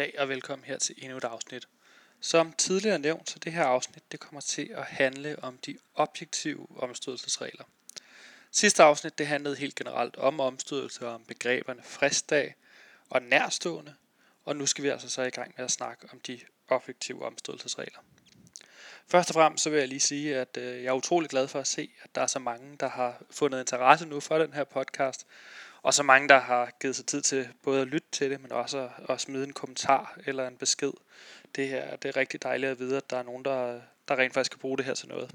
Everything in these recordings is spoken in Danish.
Goddag og velkommen her til endnu et afsnit. Som tidligere nævnt, så det her afsnit det kommer til at handle om de objektive omstødelsesregler. Sidste afsnit det handlede helt generelt om omstødelse og om begreberne fristdag og nærstående, og nu skal vi altså så i gang med at snakke om de objektive omstødelsesregler. Først og fremmest så vil jeg lige sige, at øh, jeg er utrolig glad for at se, at der er så mange, der har fundet interesse nu for den her podcast, og så mange, der har givet sig tid til både at lytte til det, men også at, at smide en kommentar eller en besked. Det, her, det er rigtig dejligt at vide, at der er nogen, der, der rent faktisk kan bruge det her til noget.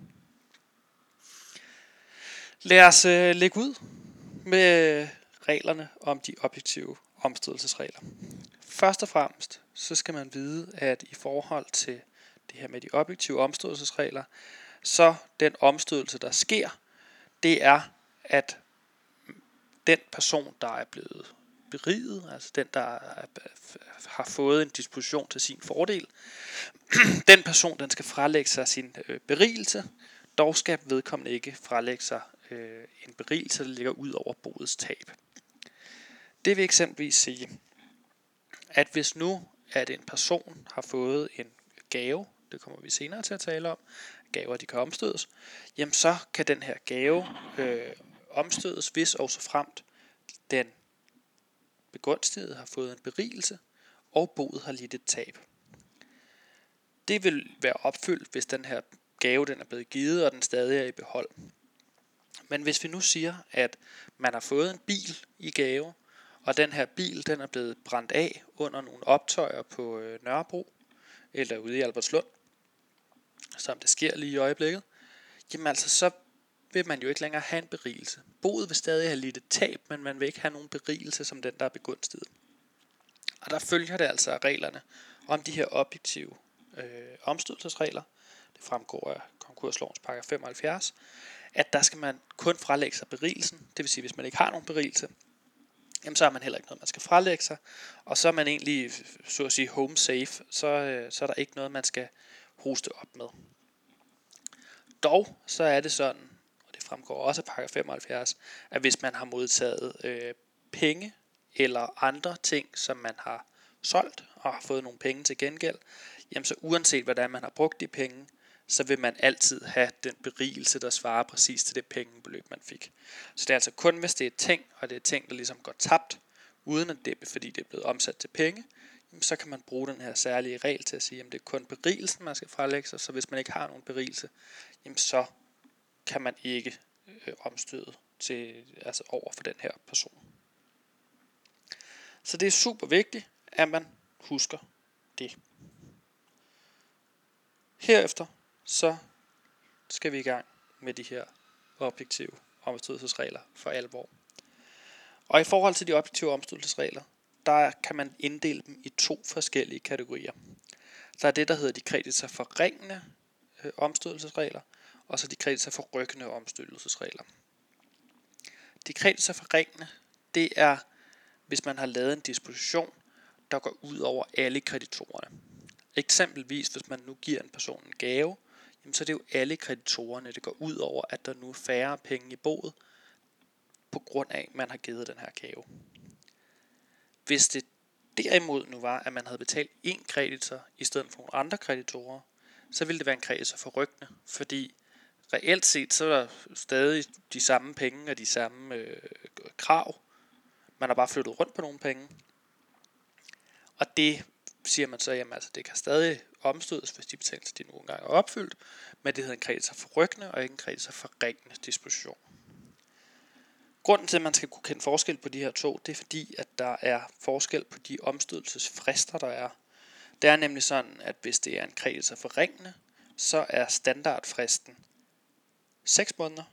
Lad os øh, lægge ud med reglerne om de objektive omstødelsesregler. Først og fremmest, så skal man vide, at i forhold til det her med de objektive omstødelsesregler, så den omstødelse, der sker, det er, at den person, der er blevet beriget, altså den, der har fået en disposition til sin fordel, den person, den skal frelægge sig sin øh, berigelse, dog skal vedkommende ikke frelægge sig øh, en berigelse, der ligger ud over bodets tab. Det vil eksempelvis sige, at hvis nu at en person har fået en gave, det kommer vi senere til at tale om, gaver de kan omstødes, jamen så kan den her gave øh, omstødes, hvis og så fremt den begunstigede har fået en berigelse, og boet har lidt et tab. Det vil være opfyldt, hvis den her gave den er blevet givet, og den stadig er i behold. Men hvis vi nu siger, at man har fået en bil i gave, og den her bil den er blevet brændt af under nogle optøjer på øh, Nørrebro, eller ude i Albertslund, som det sker lige i øjeblikket, jamen altså så vil man jo ikke længere have en berigelse. Boet vil stadig have lidt et tab, men man vil ikke have nogen berigelse som den, der er begunstiget. Og der følger det altså af reglerne om de her objektive øh, omstødelsesregler. Det fremgår af konkurslovens paragraf 75, at der skal man kun frelægge sig berigelsen. Det vil sige, hvis man ikke har nogen berigelse, jamen så har man heller ikke noget, man skal frelægge sig. Og så er man egentlig, så at sige, home safe, så, øh, så er der ikke noget, man skal hoste op med. Dog så er det sådan, fremgår også af pakke 75, at hvis man har modtaget øh, penge eller andre ting, som man har solgt og har fået nogle penge til gengæld, jamen så uanset hvordan man har brugt de penge, så vil man altid have den berigelse, der svarer præcis til det pengebeløb, man fik. Så det er altså kun, hvis det er ting, og det er ting, der ligesom går tabt, uden at det er, fordi det er blevet omsat til penge, jamen så kan man bruge den her særlige regel til at sige, at det er kun berigelsen, man skal frelægge sig, så hvis man ikke har nogen berigelse, jamen så kan man ikke øh, omstøde til, altså over for den her person. Så det er super vigtigt, at man husker det. Herefter så skal vi i gang med de her objektive omstødelsesregler for alvor. Og i forhold til de objektive omstødelsesregler, der kan man inddele dem i to forskellige kategorier. Der er det, der hedder de kreditor forringende øh, omstødelsesregler, og så de kreditor forrykkende omstødelsesregler. De for forringende, det er, hvis man har lavet en disposition, der går ud over alle kreditorerne. Eksempelvis, hvis man nu giver en person en gave, jamen så er det jo alle kreditorerne, det går ud over, at der nu er færre penge i boet, på grund af, at man har givet den her gave. Hvis det derimod nu var, at man havde betalt én kreditor i stedet for nogle andre kreditorer, så ville det være en kreditor forryggende, fordi reelt set, så er der stadig de samme penge og de samme øh, krav. Man har bare flyttet rundt på nogle penge. Og det siger man så, jamen altså, det kan stadig omstødes, hvis de betingelser, de nogle gange er opfyldt, men det hedder en kreditor forrykkende og ikke en kreditor forringende disposition. Grunden til, at man skal kunne kende forskel på de her to, det er fordi, at der er forskel på de omstødelsesfrister, der er. Det er nemlig sådan, at hvis det er en kreditor forringende, så er standardfristen 6 måneder.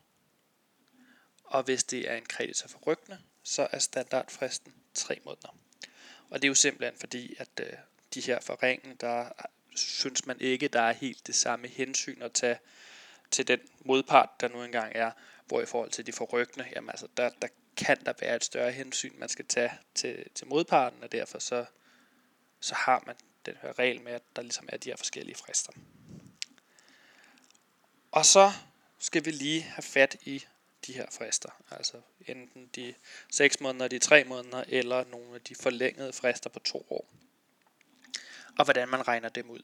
Og hvis det er en kreditor forryggende, så er standardfristen 3 måneder. Og det er jo simpelthen fordi, at øh, de her forringende, der synes man ikke, der er helt det samme hensyn at tage til den modpart, der nu engang er, hvor i forhold til de forryggende, jamen altså, der, der kan der være et større hensyn, man skal tage til, til modparten, og derfor så, så har man den her regel med, at der ligesom er de her forskellige frister. Og så skal vi lige have fat i de her frister. Altså enten de 6 måneder, de 3 måneder, eller nogle af de forlængede frister på 2 år. og hvordan man regner dem ud.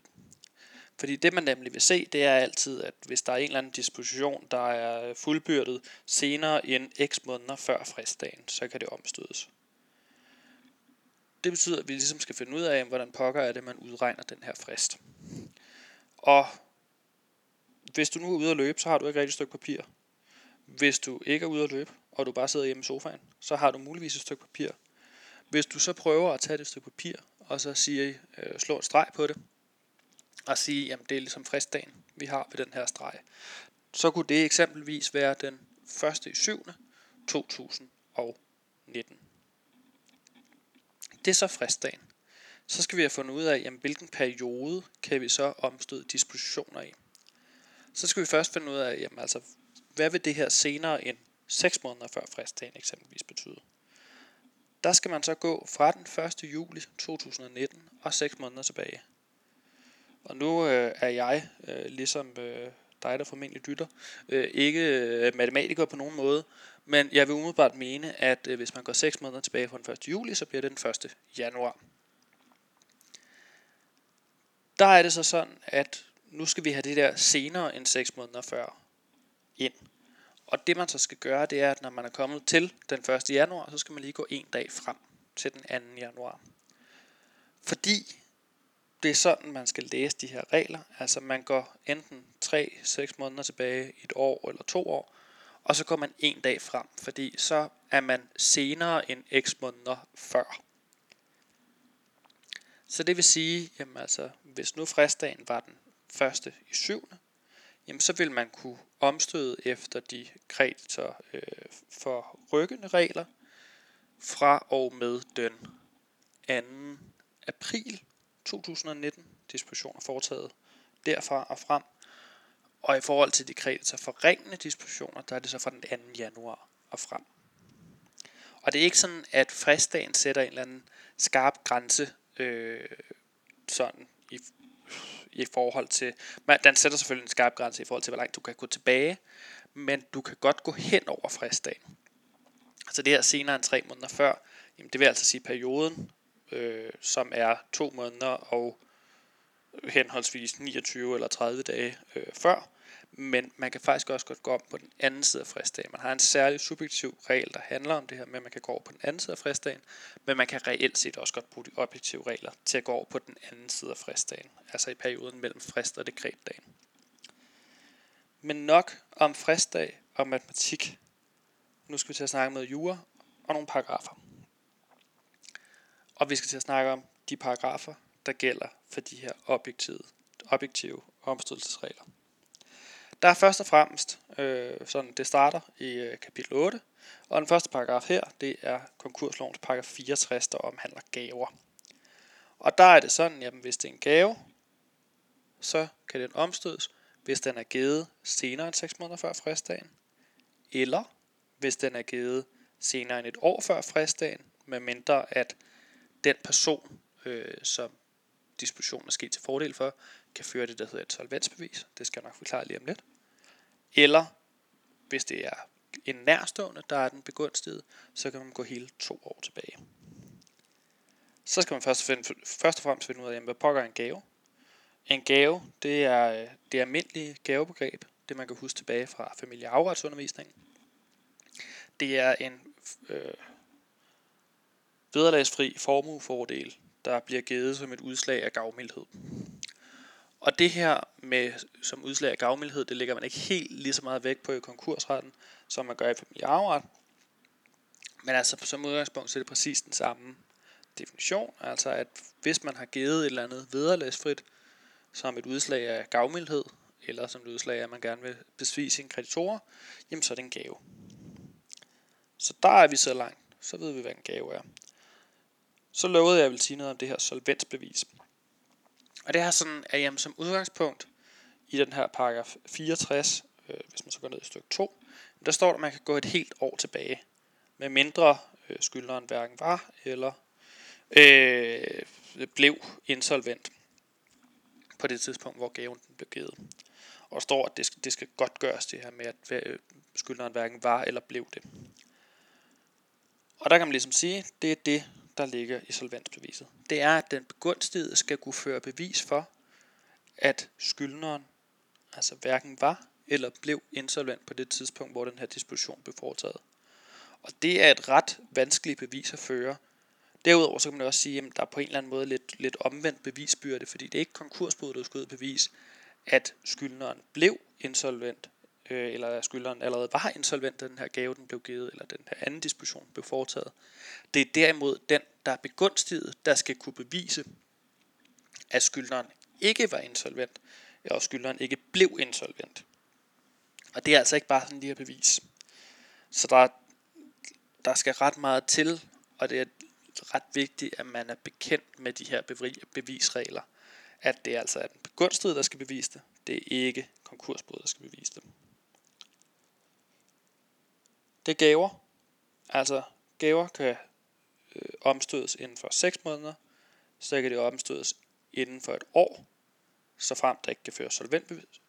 Fordi det man nemlig vil se, det er altid, at hvis der er en eller anden disposition, der er fuldbyrdet senere end x måneder før fristdagen, så kan det omstødes. Det betyder, at vi ligesom skal finde ud af, hvordan pokker er det, man udregner den her frist. Og hvis du nu er ude at løbe, så har du ikke rigtig et stykke papir. Hvis du ikke er ude at løbe, og du bare sidder hjemme i sofaen, så har du muligvis et stykke papir. Hvis du så prøver at tage det stykke papir, og så siger, øh, slå et streg på det, og sige, jamen det er ligesom fristdagen, vi har ved den her streg, så kunne det eksempelvis være den 1. i 7. 2019. Det er så fristdagen. Så skal vi have fundet ud af, jamen, hvilken periode kan vi så omstøde dispositioner i. Så skal vi først finde ud af, jamen, altså, hvad vil det her senere end 6 måneder før fristdagen eksempelvis betyde. Der skal man så gå fra den 1. juli 2019 og 6 måneder tilbage. Og nu øh, er jeg, øh, ligesom øh, dig, der formentlig lytter, øh, ikke øh, matematiker på nogen måde, men jeg vil umiddelbart mene, at øh, hvis man går 6 måneder tilbage fra den 1. juli, så bliver det den 1. januar. Der er det så sådan, at nu skal vi have det der senere end 6 måneder før ind. Og det man så skal gøre, det er, at når man er kommet til den 1. januar, så skal man lige gå en dag frem til den 2. januar. Fordi det er sådan, man skal læse de her regler. Altså man går enten 3-6 måneder tilbage, et år eller to år, og så går man en dag frem, fordi så er man senere end x måneder før. Så det vil sige, jamen altså, hvis nu fristdagen var den første i syvende, jamen så vil man kunne omstøde efter de kreditor øh, for rykkende regler fra og med den 2. april 2019. Dispositioner foretaget derfra og frem. Og i forhold til de kreditor forringende dispositioner, der er det så fra den 2. januar og frem. Og det er ikke sådan, at fristdagen sætter en eller anden skarp grænse øh, sådan i i forhold til, man, den sætter selvfølgelig en skarp grænse i forhold til, hvor langt du kan gå tilbage, men du kan godt gå hen over fristdagen. Så det her senere end tre måneder før, jamen det vil altså sige perioden, øh, som er to måneder og øh, henholdsvis 29 eller 30 dage øh, før, men man kan faktisk også godt gå om på den anden side af fristdagen. Man har en særlig subjektiv regel, der handler om det her med, at man kan gå over på den anden side af fristdagen, men man kan reelt set også godt bruge de objektive regler til at gå over på den anden side af fristdagen, altså i perioden mellem frist og dekretdagen. Men nok om fristdag og matematik. Nu skal vi til at snakke med jura og nogle paragrafer. Og vi skal til at snakke om de paragrafer, der gælder for de her objektive, objektive omstødelsesregler. Der er først og fremmest, øh, sådan det starter i øh, kapitel 8, og den første paragraf her, det er konkurslovens paragraf 64, der omhandler gaver. Og der er det sådan, at hvis det er en gave, så kan den omstødes, hvis den er givet senere end 6 måneder før fristdagen, eller hvis den er givet senere end et år før fristdagen, medmindre at den person, øh, som dispositionen er sket til fordel for, kan føre det, der hedder et solvensbevis. Det skal jeg nok forklare lige om lidt. Eller hvis det er en nærstående, der er den begunstigede, så kan man gå hele to år tilbage. Så skal man først, finde, først og fremmest finde ud af, hvad pokker en gave. En gave, det er øh, det almindelige gavebegreb, det man kan huske tilbage fra familieafretsundervisningen. Det er en øh, vederlagsfri formuefordel, der bliver givet som et udslag af gavmildhed. Og det her med som udslag af gavmildhed, det lægger man ikke helt lige så meget vægt på i konkursretten, som man gør i familiearveret. Men altså som udgangspunkt, så er det præcis den samme definition. Altså at hvis man har givet et eller andet vederlagsfrit som et udslag af gavmildhed, eller som et udslag af, at man gerne vil besvige sine kreditorer, jamen så er det en gave. Så der er vi så langt. Så ved vi, hvad en gave er. Så lovede jeg, at jeg ville sige noget om det her solvensbevis. Og det er sådan, at jamen, som udgangspunkt i den her paragraf 64, øh, hvis man så går ned i stykke 2, der står der, at man kan gå et helt år tilbage, med mindre øh, skyldneren hverken var eller øh, blev insolvent på det tidspunkt, hvor gaven blev givet. Og der står, at det skal, det skal godt gøres det her med, at øh, skyldneren hverken var eller blev det. Og der kan man ligesom sige, det er det, der ligger i solvensbeviset. Det er, at den begunstigede skal kunne føre bevis for, at skyldneren altså hverken var eller blev insolvent på det tidspunkt, hvor den her disposition blev foretaget. Og det er et ret vanskeligt bevis at føre. Derudover så kan man også sige, at der er på en eller anden måde lidt, lidt omvendt bevisbyrde, fordi det er ikke konkursbuddet, der skal ud bevis, at skyldneren blev insolvent, øh, eller at skylderen allerede var insolvent, da den her gave den blev givet, eller den her anden disposition blev foretaget. Det er derimod den, der er begunstiget, der skal kunne bevise, at skyldneren ikke var insolvent, og skyldneren ikke blev insolvent. Og det er altså ikke bare sådan lige at bevis. Så der, der skal ret meget til, og det er ret vigtigt, at man er bekendt med de her bevisregler. At det altså er den begunstigede, der skal bevise det. Det er ikke konkursbud, der skal bevise det. Det er gaver. Altså gaver kan øh, omstødes inden for 6 måneder, så kan det omstødes inden for et år, så frem der ikke kan føre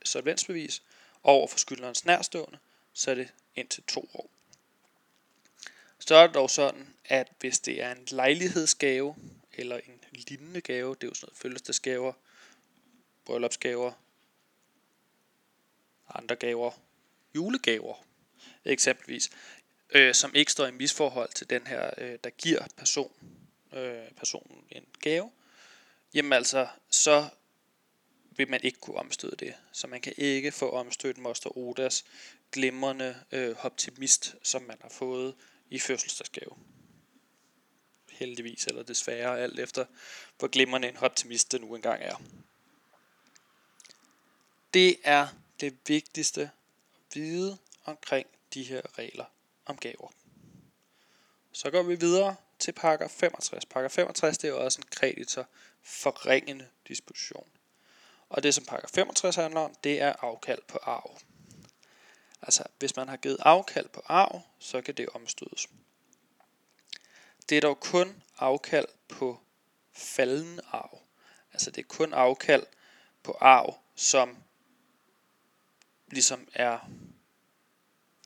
solvensbevis, og over for skyldnerens nærstående, så er det indtil to år. Så er det dog sådan, at hvis det er en lejlighedsgave, eller en lignende gave, det er jo sådan noget fødselsdagsgaver, bryllupsgaver, andre gaver, julegaver eksempelvis, øh, som ikke står i misforhold til den her, øh, der giver person, øh, personen en gave, jamen altså, så vil man ikke kunne omstøde det. Så man kan ikke få omstødt Moster Odas glimrende øh, optimist, som man har fået i fødselsdagsgave. Heldigvis, eller desværre, alt efter hvor glimrende en optimist det nu engang er. Det er det vigtigste at vide omkring de her regler om gaver. Så går vi videre til paragraf 65. Paragraf 65 det er også en kreditor forringende disposition. Og det som paragraf 65 handler om, det er afkald på arv. Altså, hvis man har givet afkald på arv, så kan det omstødes. Det er dog kun afkald på falden arv. Altså, det er kun afkald på arv, som ligesom er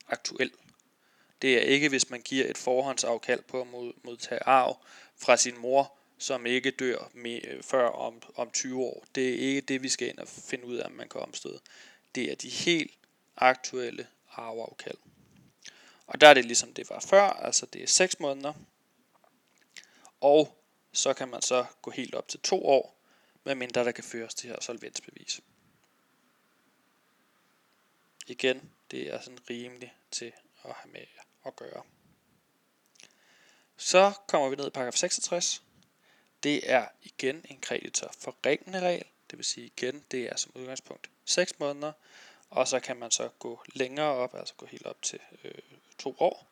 aktuel. Det er ikke, hvis man giver et forhåndsafkald på at modtage arv fra sin mor, som ikke dør med, før om, om 20 år. Det er ikke det, vi skal ind og finde ud af, om man kan omstøde. Det er de helt aktuelle arveafkald. Og der er det ligesom det var før, altså det er 6 måneder. Og så kan man så gå helt op til 2 år, medmindre der kan føres til her solvensbevis. Igen, det er sådan rimeligt til at have med at gøre. Så kommer vi ned i paragraf 66. Det er igen en kreditor forringende regel. Det vil sige igen, det er som udgangspunkt 6 måneder. Og så kan man så gå længere op, altså gå helt op til øh, to år.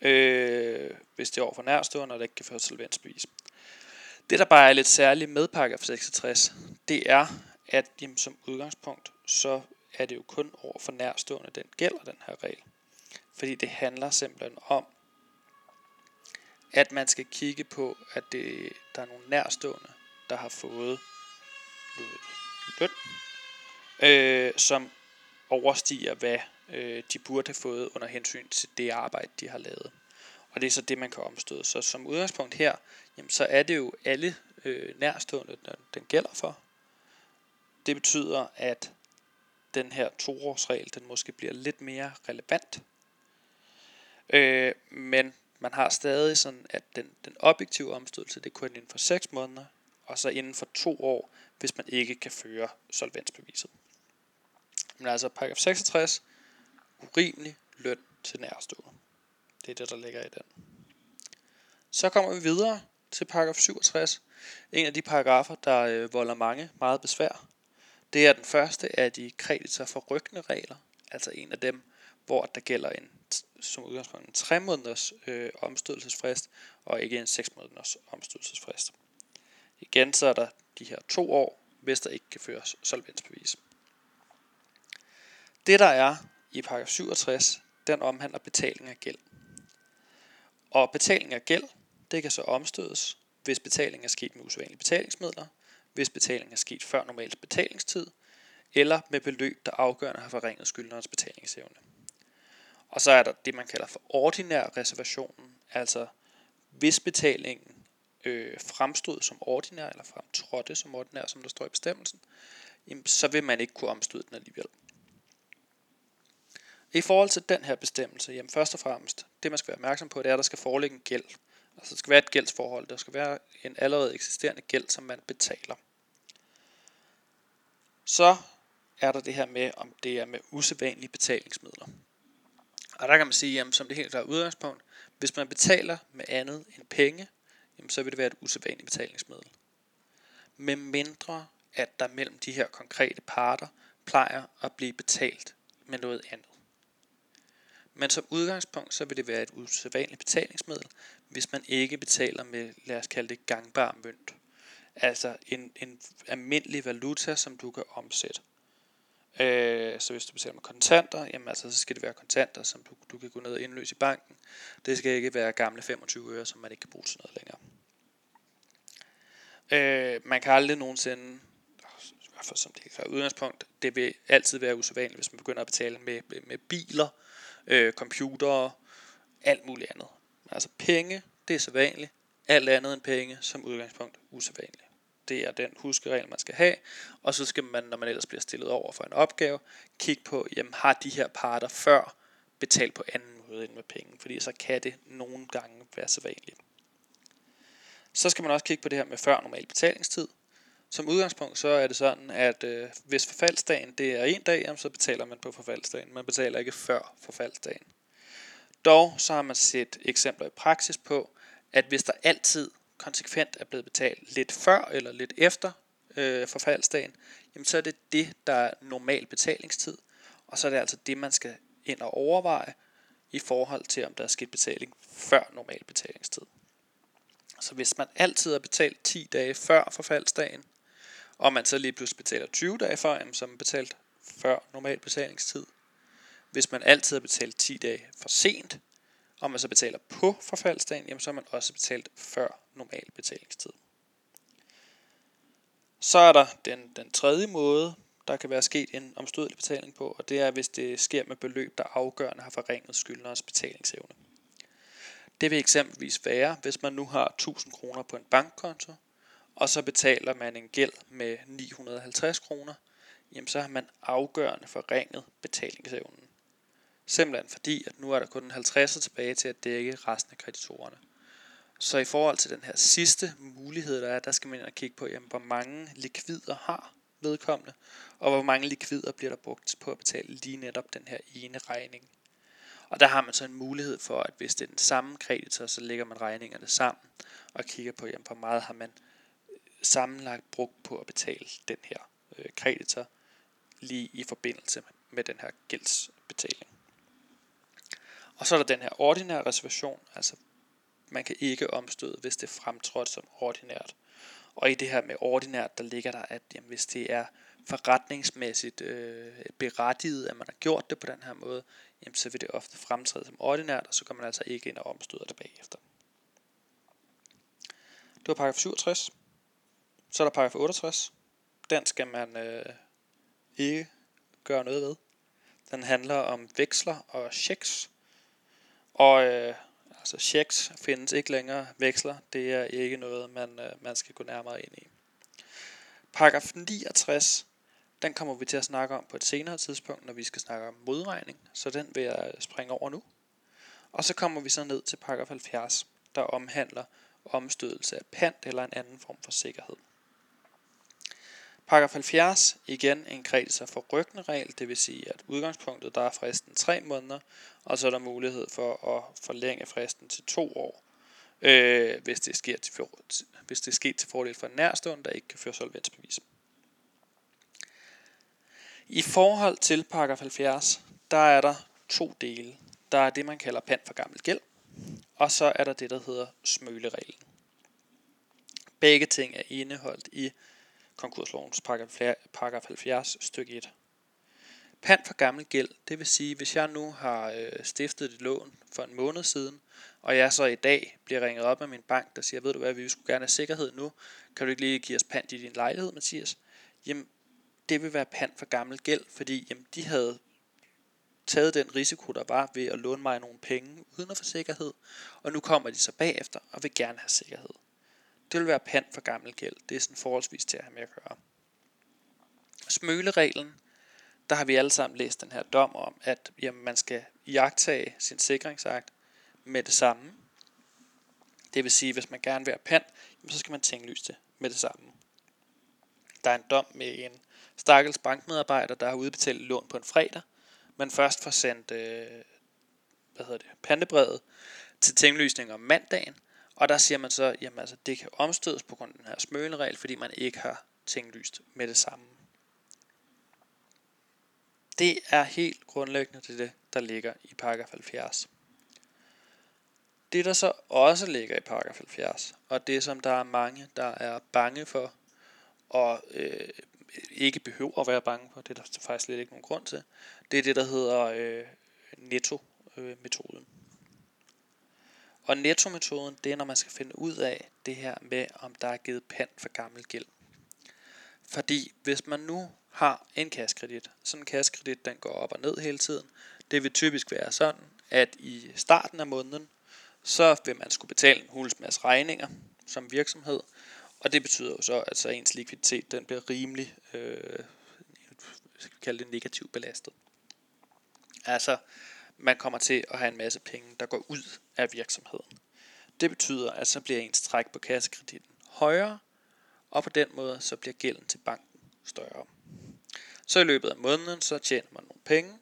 Øh, hvis det er over for nærstående, og det ikke kan føre solvensbevis. Det der bare er lidt særligt med paragraf 66, det er, at jamen, som udgangspunkt, så er det jo kun over for nærstående, den gælder den her regel. Fordi det handler simpelthen om, at man skal kigge på, at det, der er nogle nærstående, der har fået løn, øh, som overstiger, hvad øh, de burde have fået under hensyn til det arbejde, de har lavet. Og det er så det, man kan omstøde. Så som udgangspunkt her, jamen, så er det jo alle øh, nærstående, den, den gælder for. Det betyder, at den her toårsregel, den måske bliver lidt mere relevant. Øh, men man har stadig sådan, at den, den objektive omstødelse, det er kun inden for 6 måneder, og så inden for 2 år, hvis man ikke kan føre solvensbeviset. Men altså paragraf 66, urimelig løn til nærstående. Det er det, der ligger i den. Så kommer vi videre til paragraf 67. En af de paragrafer, der øh, volder mange meget besvær. Det er den første af de kreditor forryggende regler. Altså en af dem, hvor der gælder en som udgangspunkt en 3 måneders øh, omstødelsesfrist, og ikke en 6 måneders omstødelsesfrist. Igen så er der de her to år, hvis der ikke kan føres solvensbevis. Det der er i paragraf 67, den omhandler betaling af gæld. Og betaling af gæld, det kan så omstødes, hvis betaling er sket med usædvanlige betalingsmidler, hvis betalingen er sket før normalt betalingstid, eller med beløb, der afgørende har forringet skyldnerens betalingsevne. Og så er der det, man kalder for ordinær reservationen, altså hvis betalingen øh, fremstod som ordinær, eller fremtrådte som ordinær, som der står i bestemmelsen, jamen, så vil man ikke kunne omstøde den alligevel. I forhold til den her bestemmelse, jamen først og fremmest, det man skal være opmærksom på, det er, at der skal foreligge en gæld. Altså der skal være et gældsforhold, der skal være en allerede eksisterende gæld, som man betaler. Så er der det her med, om det er med usædvanlige betalingsmidler. Og der kan man sige, jamen, som det helt klare udgangspunkt, hvis man betaler med andet end penge, jamen, så vil det være et usædvanligt betalingsmiddel. Med mindre, at der mellem de her konkrete parter plejer at blive betalt med noget andet. Men som udgangspunkt, så vil det være et usædvanligt betalingsmiddel, hvis man ikke betaler med, lad os kalde det, gangbar mønt. Altså en, en almindelig valuta, som du kan omsætte. Øh, så hvis du betaler med kontanter, jamen altså, så skal det være kontanter, som du, du kan gå ned og indløse i banken. Det skal ikke være gamle 25 øre, som man ikke kan bruge til noget længere. Øh, man kan aldrig nogensinde, i hvert fald som det er udgangspunkt, det vil altid være usædvanligt, hvis man begynder at betale med, med, med biler, øh, computere, alt muligt andet. Altså penge, det er sædvanligt. Alt andet end penge, som udgangspunkt, usædvanligt. Det er den huskeregel, man skal have. Og så skal man, når man ellers bliver stillet over for en opgave, kigge på, jamen har de her parter før betalt på anden måde end med penge. Fordi så kan det nogle gange være så vanligt. Så skal man også kigge på det her med før normal betalingstid. Som udgangspunkt så er det sådan, at øh, hvis forfaldsdagen det er en dag, jamen, så betaler man på forfaldsdagen. Man betaler ikke før forfaldsdagen. Dog så har man set eksempler i praksis på, at hvis der altid konsekvent er blevet betalt lidt før eller lidt efter øh, forfaldsdagen, jamen så er det det, der er normal betalingstid, og så er det altså det, man skal ind og overveje i forhold til, om der er sket betaling før normal betalingstid. Så hvis man altid har betalt 10 dage før forfaldsdagen, og man så lige pludselig betaler 20 dage før, jamen, så er man betalt før normal betalingstid. Hvis man altid har betalt 10 dage for sent, og man så betaler på forfaldsdagen, jamen, så har man også betalt før normal betalingstid. Så er der den, den tredje måde, der kan være sket en omstødelig betaling på, og det er, hvis det sker med beløb, der afgørende har forringet skyldnerens betalingsevne. Det vil eksempelvis være, hvis man nu har 1000 kroner på en bankkonto, og så betaler man en gæld med 950 kroner, jamen så har man afgørende forringet betalingsevnen. Simpelthen fordi, at nu er der kun en 50 tilbage til at dække resten af kreditorerne. Så i forhold til den her sidste mulighed, der er, der skal man ind og kigge på, jamen, hvor mange likvider har vedkommende, og hvor mange likvider bliver der brugt på at betale lige netop den her ene regning. Og der har man så en mulighed for, at hvis det er den samme kreditor, så lægger man regningerne sammen og kigger på, jamen, hvor meget har man øh, sammenlagt brugt på at betale den her øh, kreditor lige i forbindelse med den her gældsbetaling. Og så er der den her ordinære reservation, altså man kan ikke omstøde, hvis det er fremtrådt som ordinært. Og i det her med ordinært, der ligger der, at jamen, hvis det er forretningsmæssigt øh, berettiget, at man har gjort det på den her måde, jamen, så vil det ofte fremtræde som ordinært, og så kommer man altså ikke ind og omstøder det bagefter. Det var paragraf 67. Så er der paragraf 68. Den skal man øh, ikke gøre noget ved. Den handler om veksler og checks. Og øh, altså checks findes ikke længere. Veksler, det er ikke noget, man, øh, man skal gå nærmere ind i. Paragraf 69, den kommer vi til at snakke om på et senere tidspunkt, når vi skal snakke om modregning. Så den vil jeg øh, springe over nu. Og så kommer vi så ned til paragraf 70, der omhandler omstødelse af pant eller en anden form for sikkerhed. Paragraf 70, igen en kreditor for ryggende regel, det vil sige, at udgangspunktet der er fristen 3 måneder, og så er der mulighed for at forlænge fristen til 2 år, øh, hvis, det sker til for, hvis det sker til fordel for en nærstående, der ikke kan føre solvensbevis. I forhold til paragraf 70, der er der to dele. Der er det, man kalder pant for gammel gæld, og så er der det, der hedder smølereglen. Begge ting er indeholdt i konkurslovens paragraf 70 stykke 1. Pant for gammel gæld, det vil sige, hvis jeg nu har øh, stiftet et lån for en måned siden, og jeg så i dag bliver ringet op af min bank, der siger, ved du hvad, vi skulle gerne have sikkerhed nu, kan du ikke lige give os pant i din lejlighed, Mathias? Jamen, det vil være pant for gammel gæld, fordi jamen, de havde taget den risiko, der var ved at låne mig nogle penge uden at få sikkerhed, og nu kommer de så bagefter og vil gerne have sikkerhed det vil være pant for gammel gæld. Det er sådan forholdsvis til at have med at gøre. Smølereglen, der har vi alle sammen læst den her dom om, at jamen, man skal jagtage sin sikringsakt med det samme. Det vil sige, hvis man gerne vil have pant, så skal man tinglyse det med det samme. Der er en dom med en stakkels bankmedarbejder, der har udbetalt lån på en fredag, men først får sendt øh, hvad hedder det, pantebrevet til tinglysning om mandagen, og der siger man så, jamen altså, det kan omstødes på grund af den her smøleregel, fordi man ikke har tinglyst med det samme. Det er helt grundlæggende til det, der ligger i paragraf 70. Det, der så også ligger i paragraf 70, og det som der er mange, der er bange for, og øh, ikke behøver at være bange for, det er der faktisk slet ikke nogen grund til, det er det, der hedder øh, netto-metoden. Øh, og netto-metoden, det er, når man skal finde ud af det her med, om der er givet pant for gammel gæld. Fordi hvis man nu har en kassekredit, sådan en kassekredit, den går op og ned hele tiden, det vil typisk være sådan, at i starten af måneden, så vil man skulle betale en hulens masse regninger som virksomhed, og det betyder jo så, at så ens likviditet den bliver rimelig, øh, skal vi kalde det negativt belastet. Altså, man kommer til at have en masse penge, der går ud af virksomheden. Det betyder, at så bliver ens træk på kassekreditten højere, og på den måde så bliver gælden til banken større. Så i løbet af måneden, så tjener man nogle penge,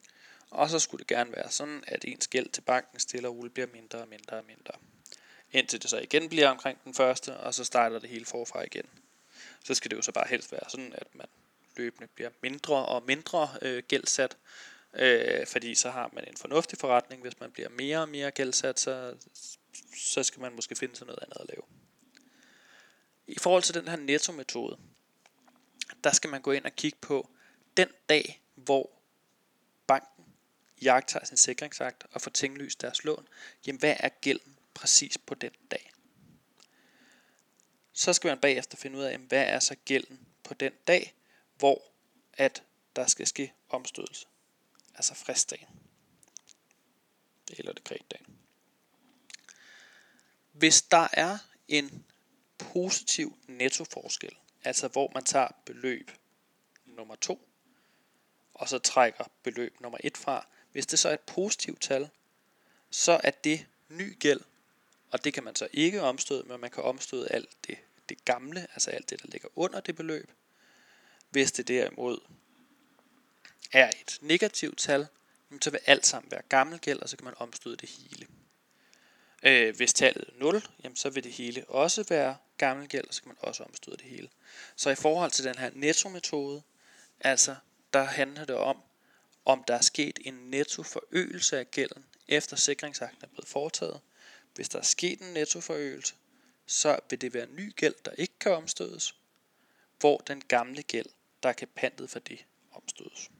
og så skulle det gerne være sådan, at ens gæld til banken stille og roligt bliver mindre og mindre og mindre. Indtil det så igen bliver omkring den første, og så starter det hele forfra igen. Så skal det jo så bare helst være sådan, at man løbende bliver mindre og mindre øh, gældsat, øh, fordi så har man en fornuftig forretning. Hvis man bliver mere og mere gældsat, så, så skal man måske finde sig noget andet at lave. I forhold til den her netto-metode, der skal man gå ind og kigge på den dag, hvor banken jagter sin sikringsakt og får tinglyst deres lån, jamen hvad er gælden præcis på den dag? Så skal man bagefter finde ud af, jamen, hvad er så gælden på den dag, hvor at der skal ske omstødelse. Altså fristdagen. Eller dekretdagen. Hvis der er en positiv nettoforskel, altså hvor man tager beløb nummer 2, og så trækker beløb nummer 1 fra. Hvis det så er et positivt tal, så er det ny gæld, og det kan man så ikke omstøde, men man kan omstøde alt det, det gamle, altså alt det, der ligger under det beløb. Hvis det derimod er et negativt tal, så vil alt sammen være gammel gæld, og så kan man omstøde det hele. Øh, hvis tallet er 0, jamen, så vil det hele også være gammel gæld, og så kan man også omstøde det hele. Så i forhold til den her netto-metode, altså der handler det om, om der er sket en netto forøgelse af gælden, efter sikringsakten er blevet foretaget. Hvis der er sket en netto forøgelse, så vil det være ny gæld, der ikke kan omstødes, hvor den gamle gæld, der kan pantet for det, omstødes.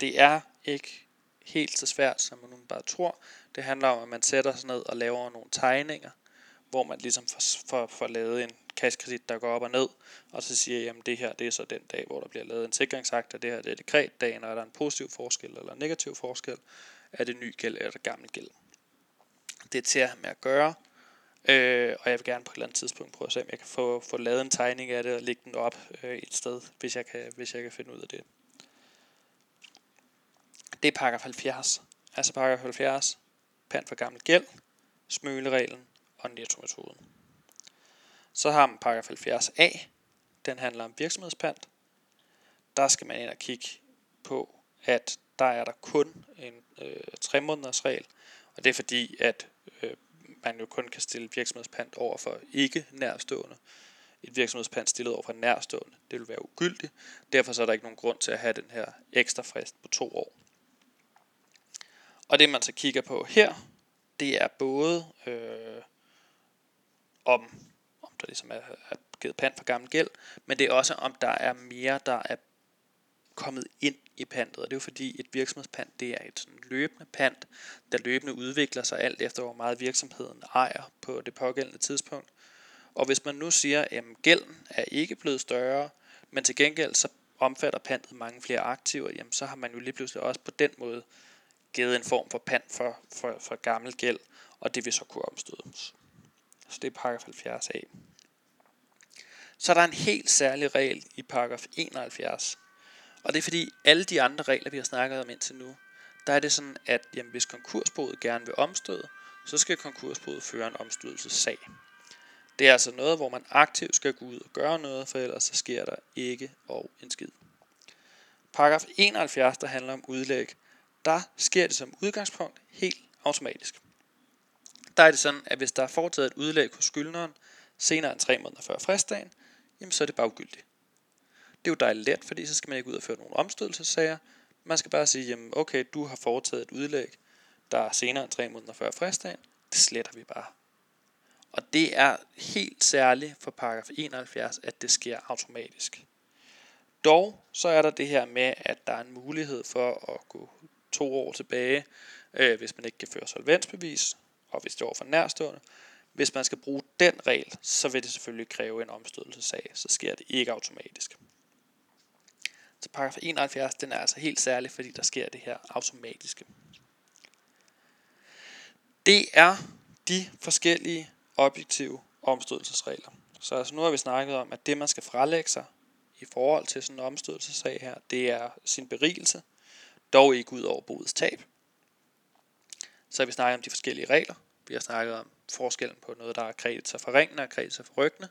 Det er ikke helt så svært, som man bare tror. Det handler om, at man sætter sig ned og laver nogle tegninger, hvor man ligesom får, får, får lavet en kassekredit, der går op og ned, og så siger jamen det her det er så den dag, hvor der bliver lavet en sikringsakt, og det her det er dekretdagen, og er der en positiv forskel eller en negativ forskel, er det ny gæld eller gammel gæld. Det er til at have med at gøre, øh, og jeg vil gerne på et eller andet tidspunkt prøve at se, om jeg kan få, få lavet en tegning af det og lægge den op øh, et sted, hvis jeg, kan, hvis jeg kan finde ud af det. Det er paragraf 70. Altså paragraf 70, pant for gammel gæld, smølereglen og netto-metoden. Så har man paragraf 70a, den handler om virksomhedspant. Der skal man ind og kigge på, at der er der kun en øh, 3 måneders regel, og det er fordi, at øh, man jo kun kan stille virksomhedspant over for ikke nærstående. Et virksomhedspant stillet over for nærstående, det vil være ugyldigt. Derfor så er der ikke nogen grund til at have den her ekstra frist på to år. Og det man så kigger på her, det er både øh, om om der ligesom er, er givet pant for gammel gæld, men det er også om der er mere, der er kommet ind i pantet, og det er jo fordi et virksomhedspant, det er et sådan løbende pant, der løbende udvikler sig alt efter, hvor meget virksomheden ejer på det pågældende tidspunkt. Og hvis man nu siger, at gælden er ikke blevet større, men til gengæld så omfatter pantet mange flere aktiver, jamen så har man jo lige pludselig også på den måde givet en form for pant for, for, for gammel gæld, og det vil så kunne omstødes. Så det er paragraf 70a. Så der er en helt særlig regel i paragraf 71. Og det er fordi alle de andre regler, vi har snakket om indtil nu, der er det sådan, at jamen, hvis konkursboet gerne vil omstøde, så skal konkursboet føre en omstødelsessag. Det er altså noget, hvor man aktivt skal gå ud og gøre noget, for ellers så sker der ikke og en skid. Paragraf 71, der handler om udlæg, der sker det som udgangspunkt helt automatisk. Der er det sådan, at hvis der er foretaget et udlæg hos skyldneren senere end tre måneder før fristdagen, jamen så er det bare ugyldigt. Det er jo dejligt let, fordi så skal man ikke ud og føre nogle omstødelsessager. Man skal bare sige, jamen okay, du har foretaget et udlæg, der er senere end tre måneder før fristdagen. Det sletter vi bare. Og det er helt særligt for paragraf 71, at det sker automatisk. Dog så er der det her med, at der er en mulighed for at gå to år tilbage, øh, hvis man ikke kan føre solvensbevis, og hvis det er over for nærstående. Hvis man skal bruge den regel, så vil det selvfølgelig kræve en omstødelsesag, så sker det ikke automatisk. Så paragraf 71, den er altså helt særlig, fordi der sker det her automatiske. Det er de forskellige objektive omstødelsesregler. Så altså nu har vi snakket om, at det man skal frelægge sig i forhold til sådan en omstødelsessag her, det er sin berigelse, dog ikke ud over boets tab. Så har vi snakket om de forskellige regler. Vi har snakket om forskellen på noget, der er kreditor for ringene og kreditor for ryggene,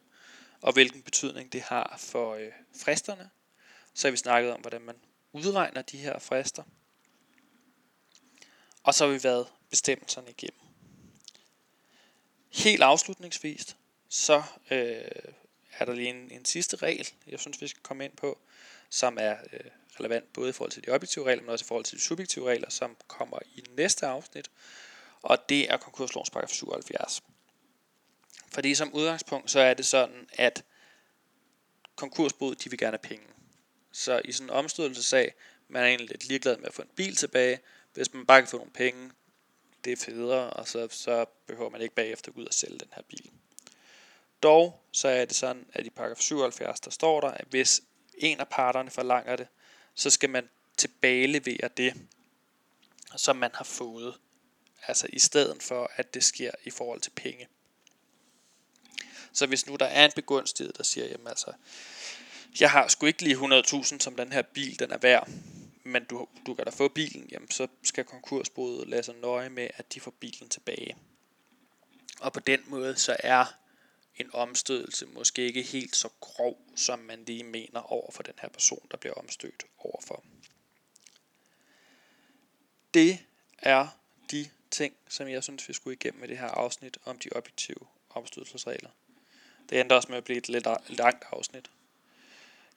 og hvilken betydning det har for øh, fristerne. Så har vi snakket om, hvordan man udregner de her frister. Og så har vi været bestemmelserne igennem. Helt afslutningsvis, så øh, er der lige en, en sidste regel, jeg synes, vi skal komme ind på, som er øh, relevant både i forhold til de objektive regler, men også i forhold til de subjektive regler, som kommer i næste afsnit, og det er konkurslovens paragraf 77. Fordi som udgangspunkt, så er det sådan, at konkursboet, de vil gerne have penge. Så i sådan en omstødelsesag, man er egentlig lidt ligeglad med at få en bil tilbage. Hvis man bare kan få nogle penge, det er federe, og så, så behøver man ikke bagefter gå ud og sælge den her bil. Dog så er det sådan, at i paragraf 77, der står der, at hvis en af parterne forlanger det, så skal man tilbagelevere det, som man har fået. Altså i stedet for, at det sker i forhold til penge. Så hvis nu der er en begunstiget, der siger, jamen altså, jeg har sgu ikke lige 100.000, som den her bil den er værd, men du, du kan da få bilen, jamen så skal konkursboet lade sig nøje med, at de får bilen tilbage. Og på den måde, så er en omstødelse måske ikke helt så grov, som man lige mener over for den her person, der bliver omstødt overfor. Det er de ting, som jeg synes, vi skulle igennem med det her afsnit om de objektive omstødelsesregler. Det endte også med at blive et lidt langt afsnit.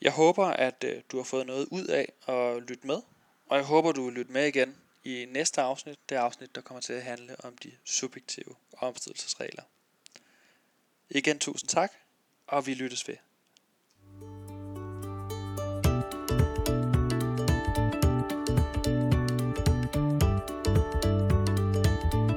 Jeg håber, at øh, du har fået noget ud af at lytte med, og jeg håber, du vil lytte med igen i næste afsnit, det afsnit, der kommer til at handle om de subjektive omstødelsesregler. Igen tusind tak, og vi lyttes ved.